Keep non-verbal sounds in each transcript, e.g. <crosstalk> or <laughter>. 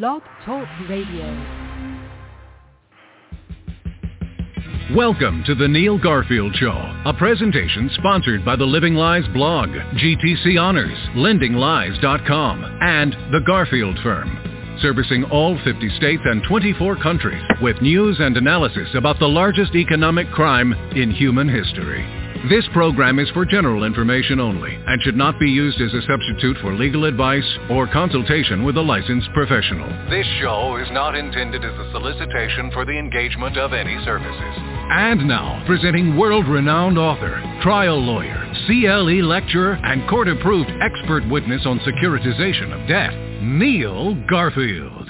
Blog Talk Radio. Welcome to the Neil Garfield Show, a presentation sponsored by the Living Lies blog, GTC Honors, LendingLies.com, and The Garfield Firm, servicing all 50 states and 24 countries with news and analysis about the largest economic crime in human history. This program is for general information only and should not be used as a substitute for legal advice or consultation with a licensed professional. This show is not intended as a solicitation for the engagement of any services. And now, presenting world-renowned author, trial lawyer, CLE lecturer, and court-approved expert witness on securitization of debt, Neil Garfield.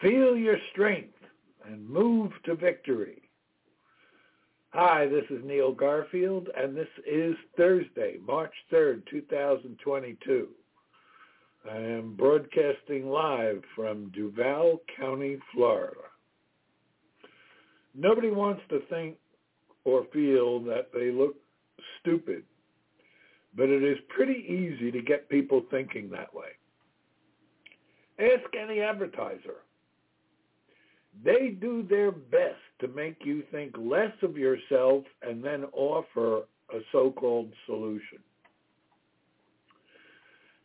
Feel your strength and move to victory. Hi, this is Neil Garfield, and this is Thursday, March 3rd, 2022. I am broadcasting live from Duval County, Florida. Nobody wants to think or feel that they look stupid, but it is pretty easy to get people thinking that way. Ask any advertiser. They do their best to make you think less of yourself and then offer a so-called solution.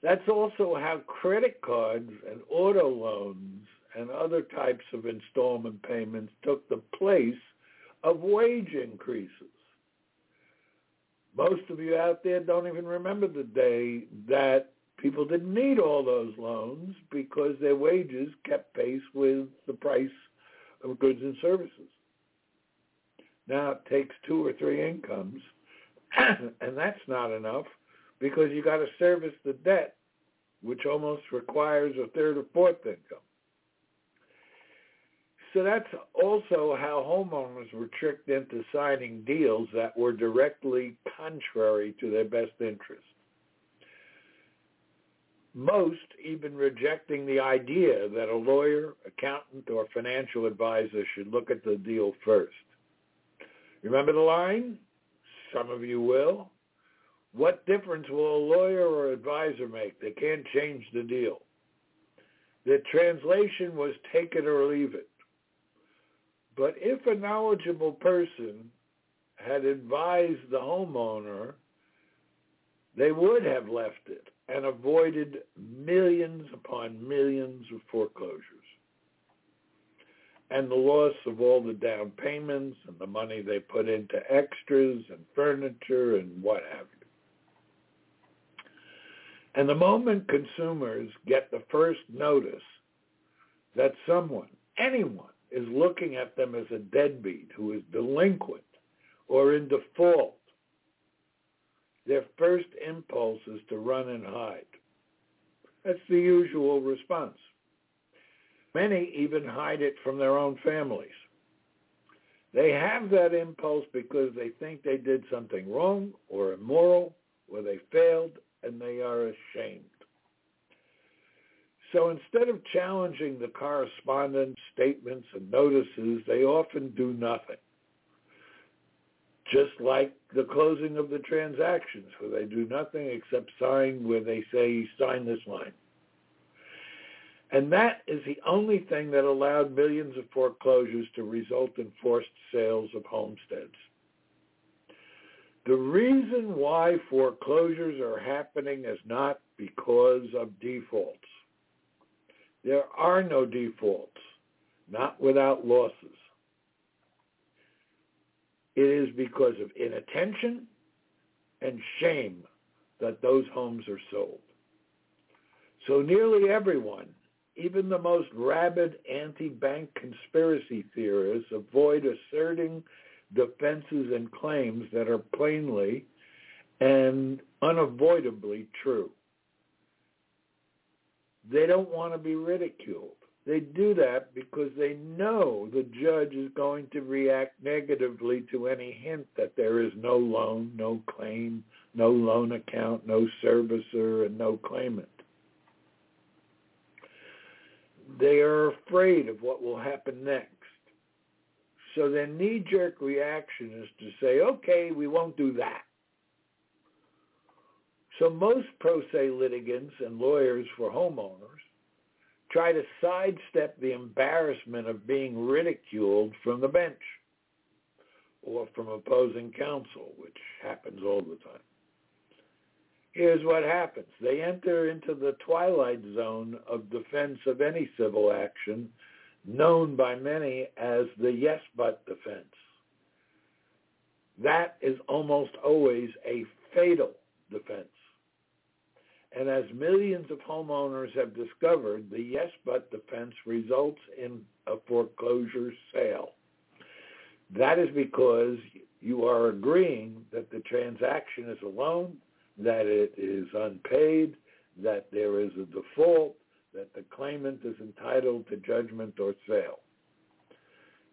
That's also how credit cards and auto loans and other types of installment payments took the place of wage increases. Most of you out there don't even remember the day that people didn't need all those loans because their wages kept pace with the price of goods and services. Now it takes two or three incomes, <clears throat> and that's not enough because you got to service the debt, which almost requires a third or fourth income. So that's also how homeowners were tricked into signing deals that were directly contrary to their best interest. Most even rejecting the idea that a lawyer, accountant, or financial advisor should look at the deal first. Remember the line? Some of you will. What difference will a lawyer or advisor make? They can't change the deal. The translation was take it or leave it. But if a knowledgeable person had advised the homeowner, they would have left it and avoided millions upon millions of foreclosures and the loss of all the down payments and the money they put into extras and furniture and what have you. And the moment consumers get the first notice that someone, anyone, is looking at them as a deadbeat who is delinquent or in default, their first impulse is to run and hide. That's the usual response. Many even hide it from their own families. They have that impulse because they think they did something wrong or immoral or they failed and they are ashamed. So instead of challenging the correspondence, statements, and notices, they often do nothing. Just like the closing of the transactions, where they do nothing except sign where they say, sign this line. And that is the only thing that allowed millions of foreclosures to result in forced sales of homesteads. The reason why foreclosures are happening is not because of defaults. There are no defaults, not without losses. It is because of inattention and shame that those homes are sold. So nearly everyone even the most rabid anti-bank conspiracy theorists avoid asserting defenses and claims that are plainly and unavoidably true. They don't want to be ridiculed. They do that because they know the judge is going to react negatively to any hint that there is no loan, no claim, no loan account, no servicer, and no claimant they are afraid of what will happen next. So their knee-jerk reaction is to say, okay, we won't do that. So most pro se litigants and lawyers for homeowners try to sidestep the embarrassment of being ridiculed from the bench or from opposing counsel, which happens all the time. Here's what happens. They enter into the twilight zone of defense of any civil action, known by many as the yes but defense. That is almost always a fatal defense. And as millions of homeowners have discovered, the yes but defense results in a foreclosure sale. That is because you are agreeing that the transaction is a loan, that it is unpaid, that there is a default, that the claimant is entitled to judgment or sale.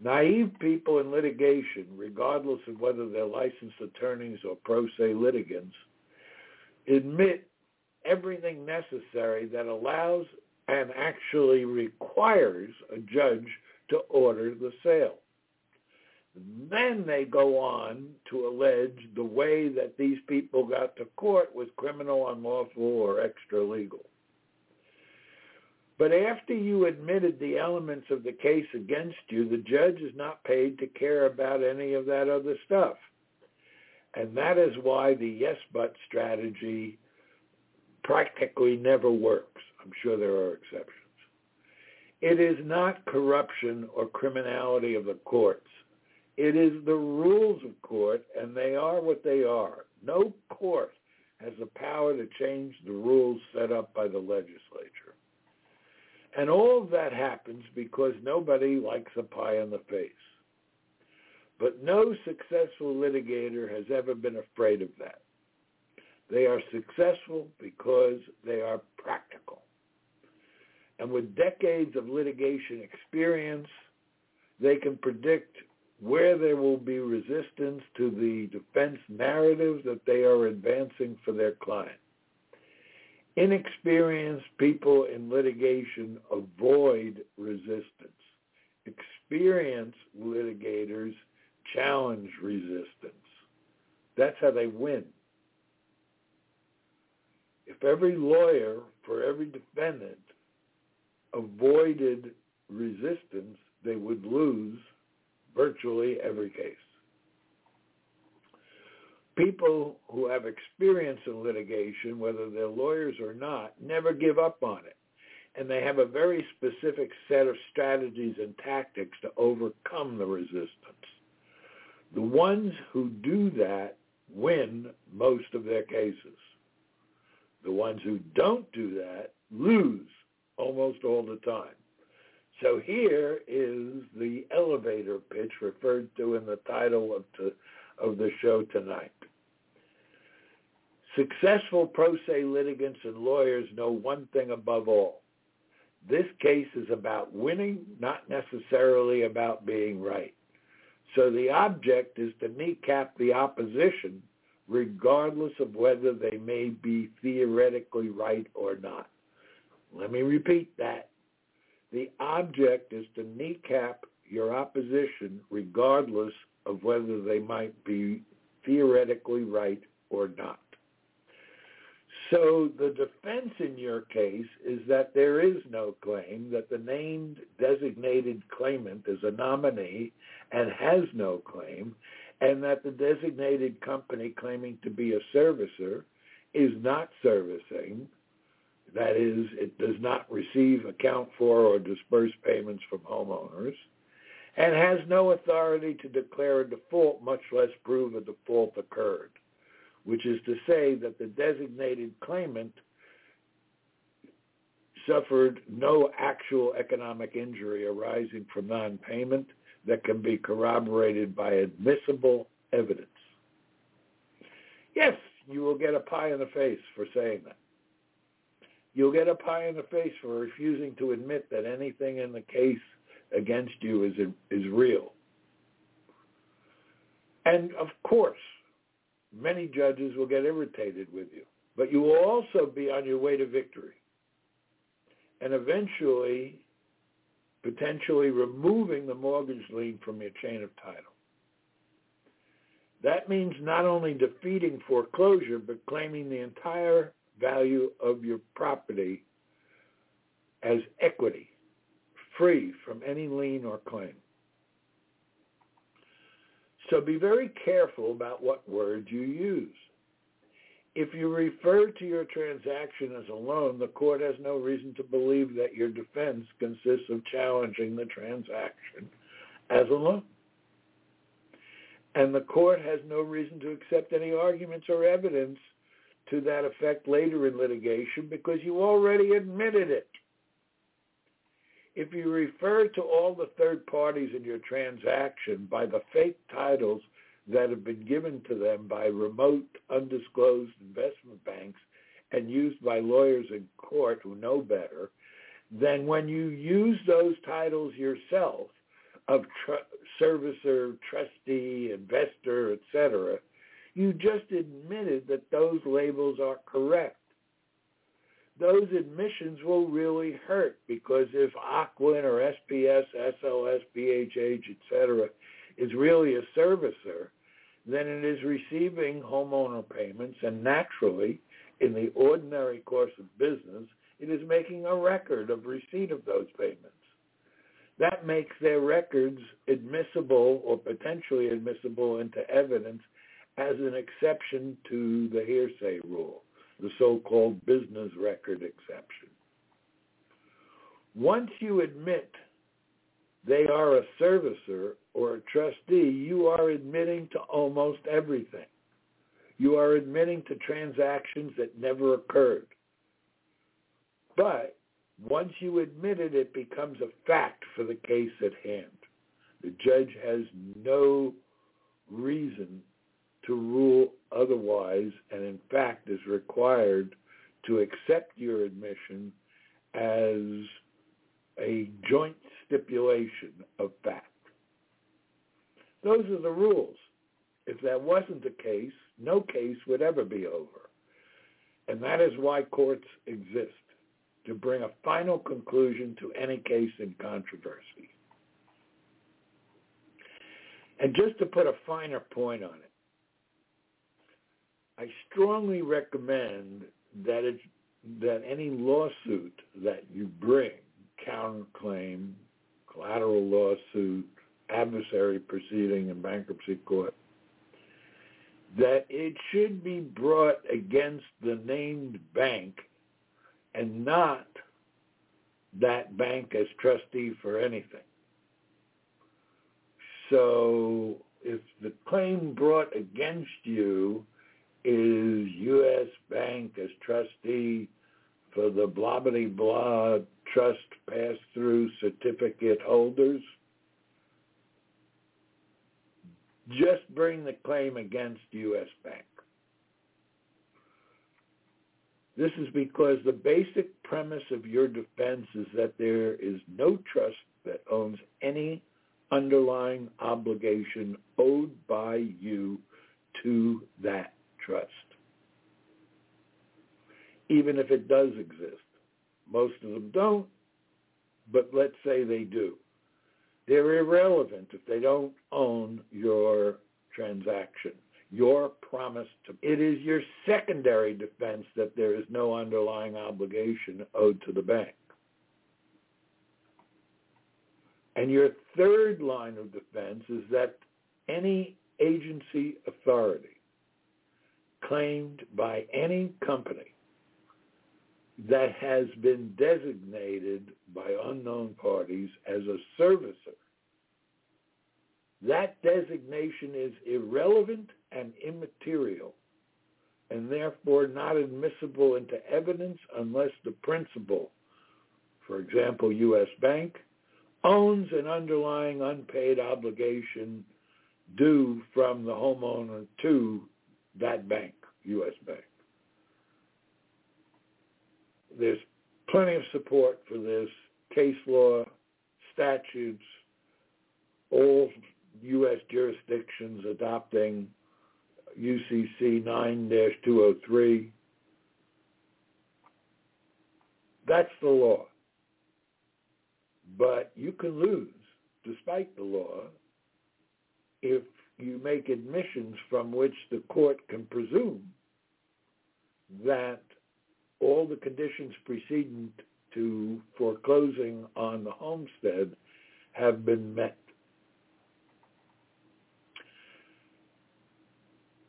Naive people in litigation, regardless of whether they're licensed attorneys or pro se litigants, admit everything necessary that allows and actually requires a judge to order the sale. Then they go on to allege the way that these people got to court was criminal, unlawful, or extra legal. But after you admitted the elements of the case against you, the judge is not paid to care about any of that other stuff. And that is why the yes but strategy practically never works. I'm sure there are exceptions. It is not corruption or criminality of the courts. It is the rules of court, and they are what they are. No court has the power to change the rules set up by the legislature. And all of that happens because nobody likes a pie in the face. But no successful litigator has ever been afraid of that. They are successful because they are practical. And with decades of litigation experience, they can predict where there will be resistance to the defense narrative that they are advancing for their client. Inexperienced people in litigation avoid resistance. Experienced litigators challenge resistance. That's how they win. If every lawyer for every defendant avoided resistance, they would lose virtually every case. People who have experience in litigation, whether they're lawyers or not, never give up on it. And they have a very specific set of strategies and tactics to overcome the resistance. The ones who do that win most of their cases. The ones who don't do that lose almost all the time. So here is the elevator pitch referred to in the title of, to, of the show tonight. Successful pro se litigants and lawyers know one thing above all. This case is about winning, not necessarily about being right. So the object is to kneecap the opposition regardless of whether they may be theoretically right or not. Let me repeat that. The object is to kneecap your opposition regardless of whether they might be theoretically right or not. So the defense in your case is that there is no claim, that the named designated claimant is a nominee and has no claim, and that the designated company claiming to be a servicer is not servicing, that is, it does not receive, account for, or disperse payments from homeowners, and has no authority to declare a default, much less prove a default occurred, which is to say that the designated claimant suffered no actual economic injury arising from non-payment that can be corroborated by admissible evidence. Yes, you will get a pie in the face for saying that. You'll get a pie in the face for refusing to admit that anything in the case against you is is real. And of course, many judges will get irritated with you, but you will also be on your way to victory. And eventually, potentially removing the mortgage lien from your chain of title. That means not only defeating foreclosure, but claiming the entire value of your property as equity, free from any lien or claim. So be very careful about what words you use. If you refer to your transaction as a loan, the court has no reason to believe that your defense consists of challenging the transaction as a loan. And the court has no reason to accept any arguments or evidence to that effect later in litigation because you already admitted it. If you refer to all the third parties in your transaction by the fake titles that have been given to them by remote, undisclosed investment banks and used by lawyers in court who know better, then when you use those titles yourself of tr- servicer, trustee, investor, etc., you just admitted that those labels are correct. Those admissions will really hurt because if Ocwen or SPS, SLS, PHH, etc., is really a servicer, then it is receiving homeowner payments and naturally, in the ordinary course of business, it is making a record of receipt of those payments. That makes their records admissible or potentially admissible into evidence as an exception to the hearsay rule, the so-called business record exception. Once you admit they are a servicer or a trustee, you are admitting to almost everything. You are admitting to transactions that never occurred. But once you admit it, it becomes a fact for the case at hand. The judge has no reason to rule otherwise and in fact is required to accept your admission as a joint stipulation of fact. Those are the rules. If that wasn't the case, no case would ever be over. And that is why courts exist, to bring a final conclusion to any case in controversy. And just to put a finer point on it, I strongly recommend that it, that any lawsuit that you bring, counterclaim, collateral lawsuit, adversary proceeding in bankruptcy court, that it should be brought against the named bank and not that bank as trustee for anything. So if the claim brought against you is U.S. Bank as trustee for the blah blah trust pass-through certificate holders, just bring the claim against U.S. Bank. This is because the basic premise of your defense is that there is no trust that owns any underlying obligation owed by you to that trust. Even if it does exist. Most of them don't, but let's say they do. They're irrelevant if they don't own your transaction, your promise to. It is your secondary defense that there is no underlying obligation owed to the bank. And your third line of defense is that any agency authority claimed by any company that has been designated by unknown parties as a servicer, that designation is irrelevant and immaterial and therefore not admissible into evidence unless the principal, for example, U.S. Bank, owns an underlying unpaid obligation due from the homeowner to that bank, U.S. Bank. There's plenty of support for this, case law, statutes, all U.S. jurisdictions adopting UCC 9-203. That's the law. But you can lose, despite the law, if you make admissions from which the court can presume that all the conditions precedent to foreclosing on the homestead have been met.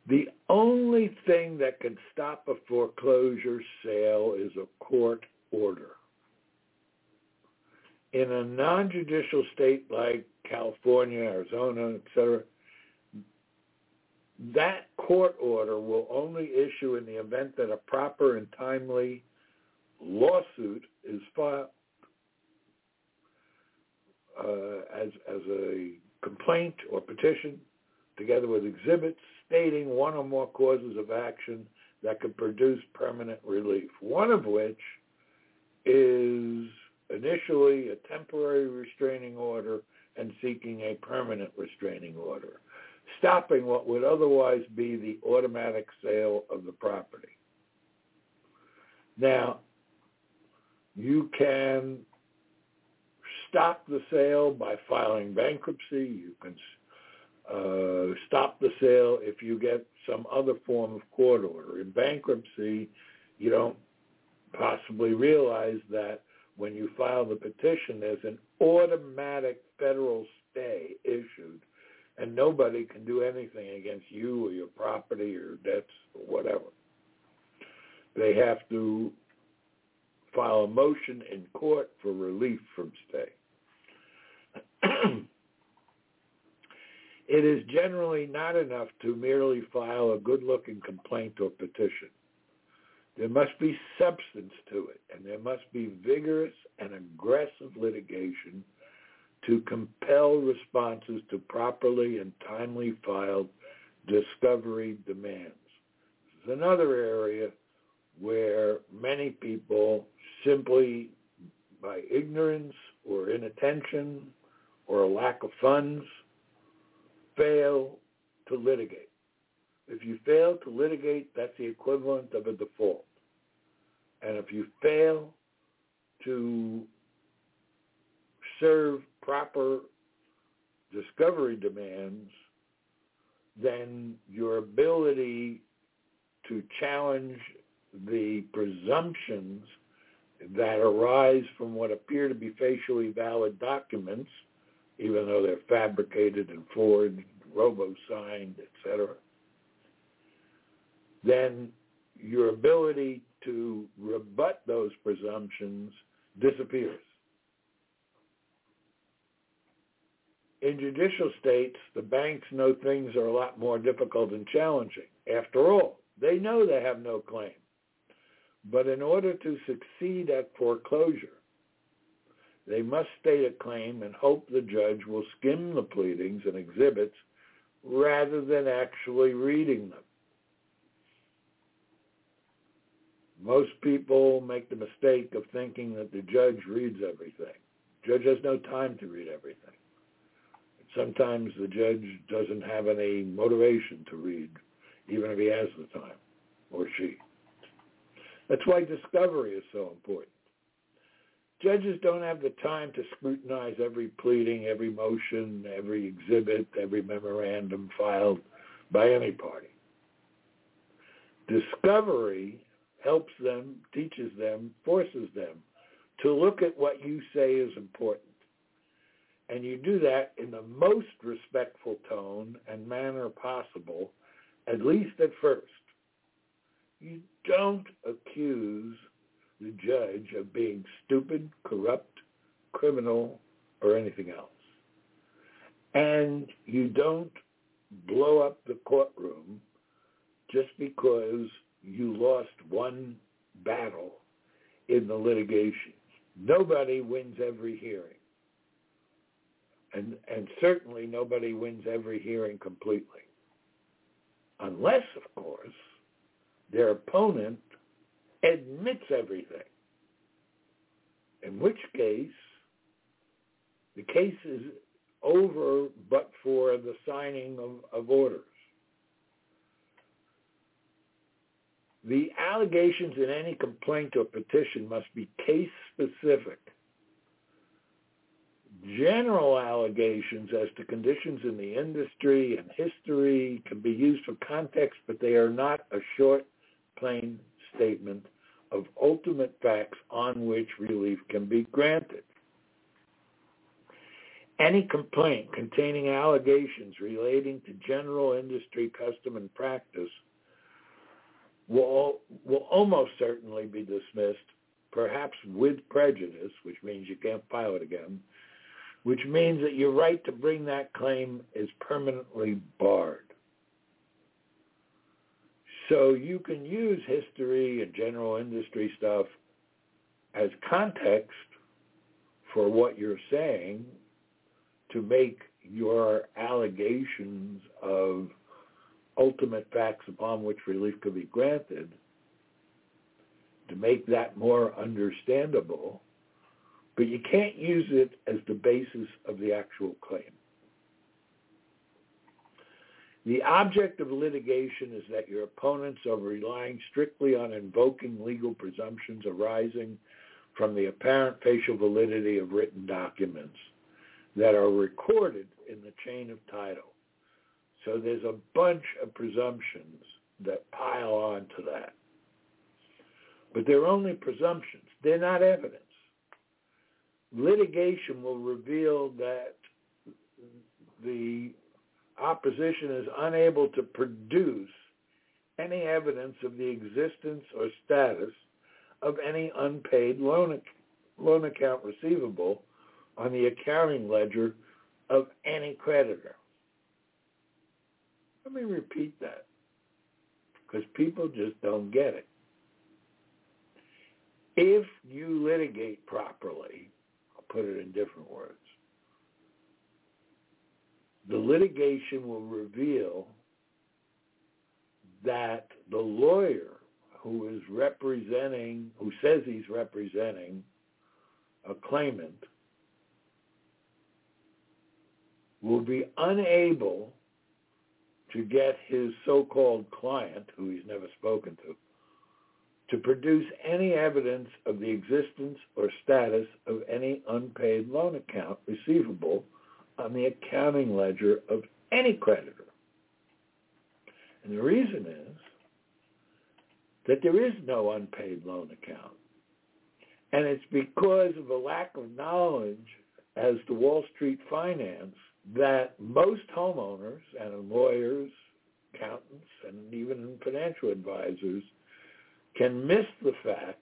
The only thing that can stop a foreclosure sale is a court order. In a non-judicial state like California, Arizona, etc., that court order will only issue in the event that a proper and timely lawsuit is filed uh, as, as a complaint or petition together with exhibits stating one or more causes of action that could produce permanent relief, one of which is initially a temporary restraining order and seeking a permanent restraining order, stopping what would otherwise be the automatic sale of the property. Now, you can stop the sale by filing bankruptcy. You can uh, stop the sale if you get some other form of court order. In bankruptcy, you don't possibly realize that when you file the petition, there's an automatic federal stay issued, and nobody can do anything against you or your property or debts or whatever. They have to file a motion in court for relief from stay. <clears throat> it is generally not enough to merely file a good-looking complaint or petition. There must be substance to it, and there must be vigorous and aggressive litigation to compel responses to properly and timely filed discovery demands. This is another area where many people simply by ignorance or inattention or a lack of funds fail to litigate. If you fail to litigate, that's the equivalent of a default. And if you fail to serve proper discovery demands, then your ability to challenge the presumptions that arise from what appear to be facially valid documents, even though they're fabricated and forged, robo-signed, etc., then your ability to rebut those presumptions disappears. In judicial states, the banks know things are a lot more difficult and challenging. After all, they know they have no claim. But in order to succeed at foreclosure, they must state a claim and hope the judge will skim the pleadings and exhibits rather than actually reading them. Most people make the mistake of thinking that the judge reads everything. The judge has no time to read everything. Sometimes the judge doesn't have any motivation to read, even if he has the time, or she. That's why discovery is so important. Judges don't have the time to scrutinize every pleading, every motion, every exhibit, every memorandum filed by any party. Discovery helps them, teaches them, forces them to look at what you say is important. And you do that in the most respectful tone and manner possible, at least at first. You don't accuse the judge of being stupid, corrupt, criminal, or anything else. And you don't blow up the courtroom just because you lost one battle in the litigation. Nobody wins every hearing. And, and certainly nobody wins every hearing completely. Unless, of course, their opponent admits everything. In which case, the case is over but for the signing of, of orders. The allegations in any complaint or petition must be case specific. General allegations as to conditions in the industry and history can be used for context, but they are not a short, plain statement of ultimate facts on which relief can be granted. Any complaint containing allegations relating to general industry custom and practice will, will almost certainly be dismissed, perhaps with prejudice, which means you can't file it again, which means that your right to bring that claim is permanently barred. So you can use history and general industry stuff as context for what you're saying to make your allegations of ultimate facts upon which relief could be granted, to make that more understandable, but you can't use it as the basis of the actual claim. The object of litigation is that your opponents are relying strictly on invoking legal presumptions arising from the apparent facial validity of written documents that are recorded in the chain of title. So there's a bunch of presumptions that pile on to that. But they're only presumptions. They're not evidence. Litigation will reveal that the opposition is unable to produce any evidence of the existence or status of any unpaid loan, loan account receivable on the accounting ledger of any creditor. Let me repeat that because people just don't get it. If you litigate properly, put it in different words, the litigation will reveal that the lawyer who is representing, who says he's representing a claimant will be unable to get his so-called client, who he's never spoken to, to produce any evidence of the existence or status of any unpaid loan account receivable on the accounting ledger of any creditor. And the reason is that there is no unpaid loan account. And it's because of a lack of knowledge as to Wall Street finance that most homeowners and lawyers, accountants, and even financial advisors can miss the fact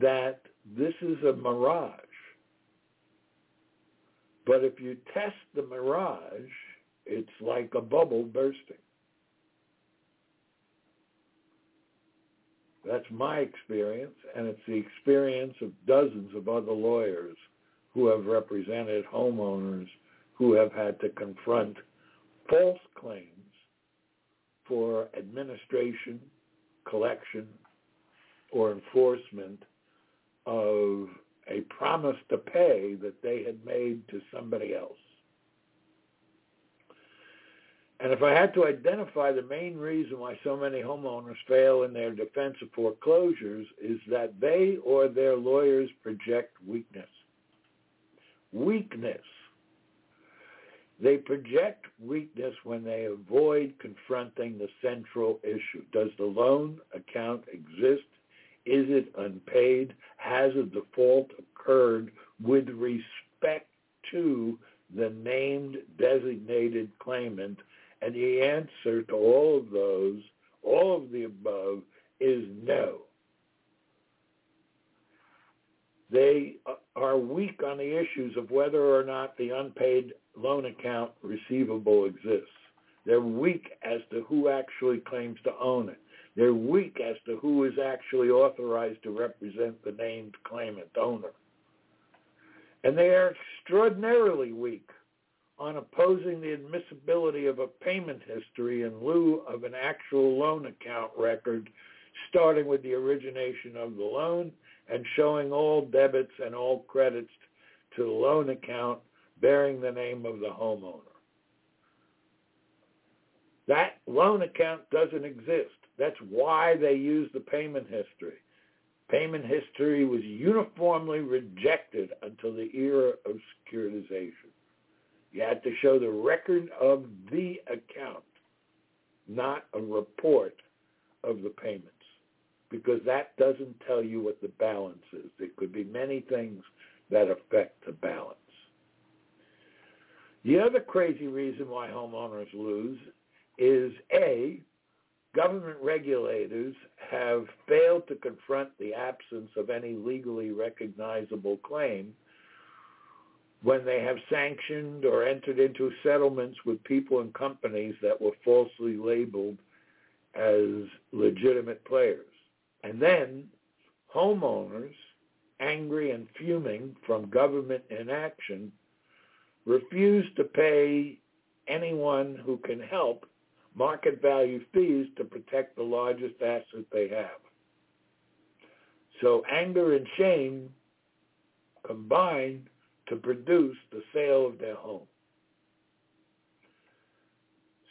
that this is a mirage. But if you test the mirage, it's like a bubble bursting. That's my experience, and it's the experience of dozens of other lawyers who have represented homeowners who have had to confront false claims for administration, collection, or enforcement of a promise to pay that they had made to somebody else. And if I had to identify the main reason why so many homeowners fail in their defense of foreclosures is that they or their lawyers project weakness weakness. They project weakness confronting the central issue. Does the loan account exist? Is it unpaid? Has a default occurred with respect to the named designated claimant? And the answer to all of those, all of the above, is no. They are weak on the issues of whether or not the unpaid loan account receivable exists. They're weak as to who actually claims to own it. They're weak as to who is actually authorized to represent the named claimant owner. And they are extraordinarily weak on opposing the admissibility of a payment history in lieu of an actual loan account record starting with the origination of the loan and showing all debits and all credits to the loan account bearing the name of the homeowner. That loan account doesn't exist. That's why they use the payment history. Payment history was uniformly rejected until the era of securitization. You had to show the record of the account, not a report of the payments. because that doesn't tell you what the balance is. There could be many things that affect the balance. The other crazy reason why homeowners lose is A, government regulators have failed to confront the absence of any legally recognizable claim when they have sanctioned or entered into settlements with people and companies that were falsely labeled as legitimate players. And then homeowners, angry and fuming from government inaction, refuse to pay anyone who can help market value fees to protect the largest asset they have. So anger and shame combine to produce the sale of their home.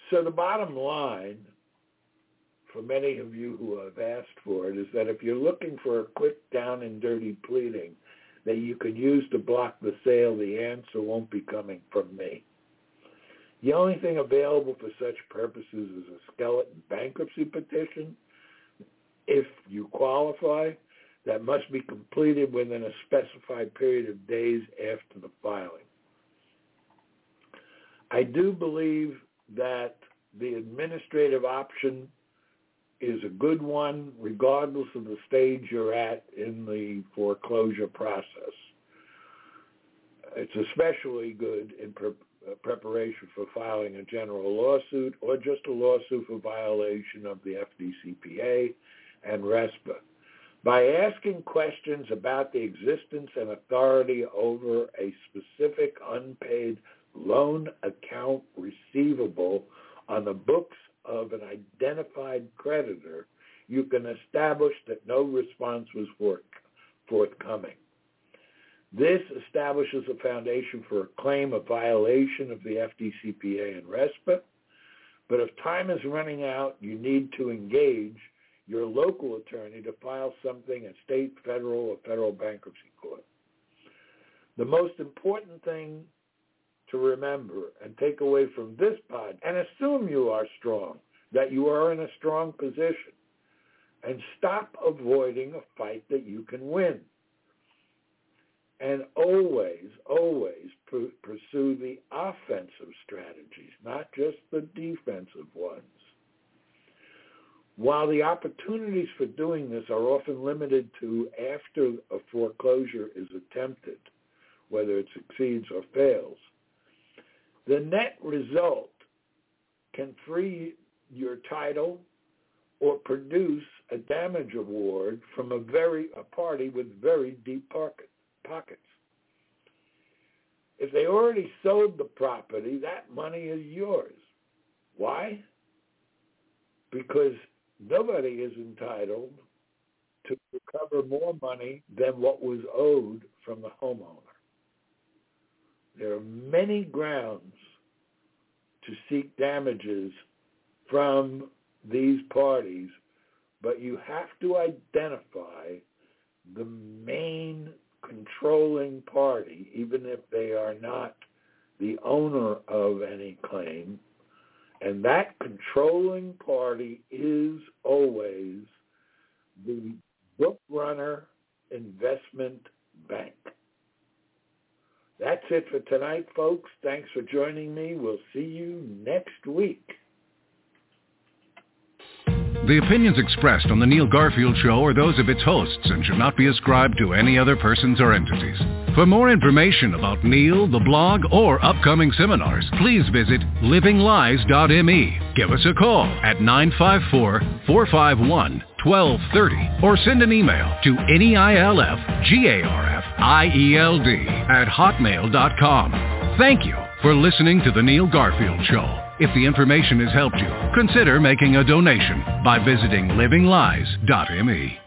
So the bottom line for many of you who have asked for it is that if you're looking for a quick down and dirty pleading that you can use to block the sale, the answer won't be coming from me. The only thing available for such purposes is a skeleton bankruptcy petition. If you qualify, that must be completed within a specified period of days after the filing. I do believe that the administrative option is a good one regardless of the stage you're at in the foreclosure process. It's especially good in uh, preparation for filing a general lawsuit or just a lawsuit for violation of the FDCPA and RESPA. By asking questions about the existence and authority over a specific unpaid loan account receivable on the books of an identified creditor, you can establish that no response was forthcoming. This establishes a foundation for a claim of violation of the FDCPA and RESPA, but if time is running out, you need to engage your local attorney to file something at state, federal, or federal bankruptcy court. The most important thing to remember and take away from this pod and assume you are strong, that you are in a strong position, and stop avoiding a fight that you can win. And always, always pr- pursue the offensive strategies, not just the defensive ones. While the opportunities for doing this are often limited to after a foreclosure is attempted, whether it succeeds or fails, the net result can free your title or produce a damage award from a very a party with very deep pocket, pockets. If they already sold the property, that money is yours. Why? Because nobody is entitled to recover more money than what was owed from the homeowner. There are many grounds to seek damages from these parties, but you have to identify the main controlling party, even if they are not the owner of any claim, and that controlling party is always the book runner investment bank. That's it for tonight, folks. Thanks for joining me. We'll see you next week. The opinions expressed on The Neil Garfield Show are those of its hosts and should not be ascribed to any other persons or entities. For more information about Neil, the blog, or upcoming seminars, please visit livinglies.me. Give us a call at 954-451-1230 or send an email to neilgarfield at hotmail.com. Thank you for listening to The Neil Garfield Show. If the information has helped you, consider making a donation by visiting livinglies.me.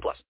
plus.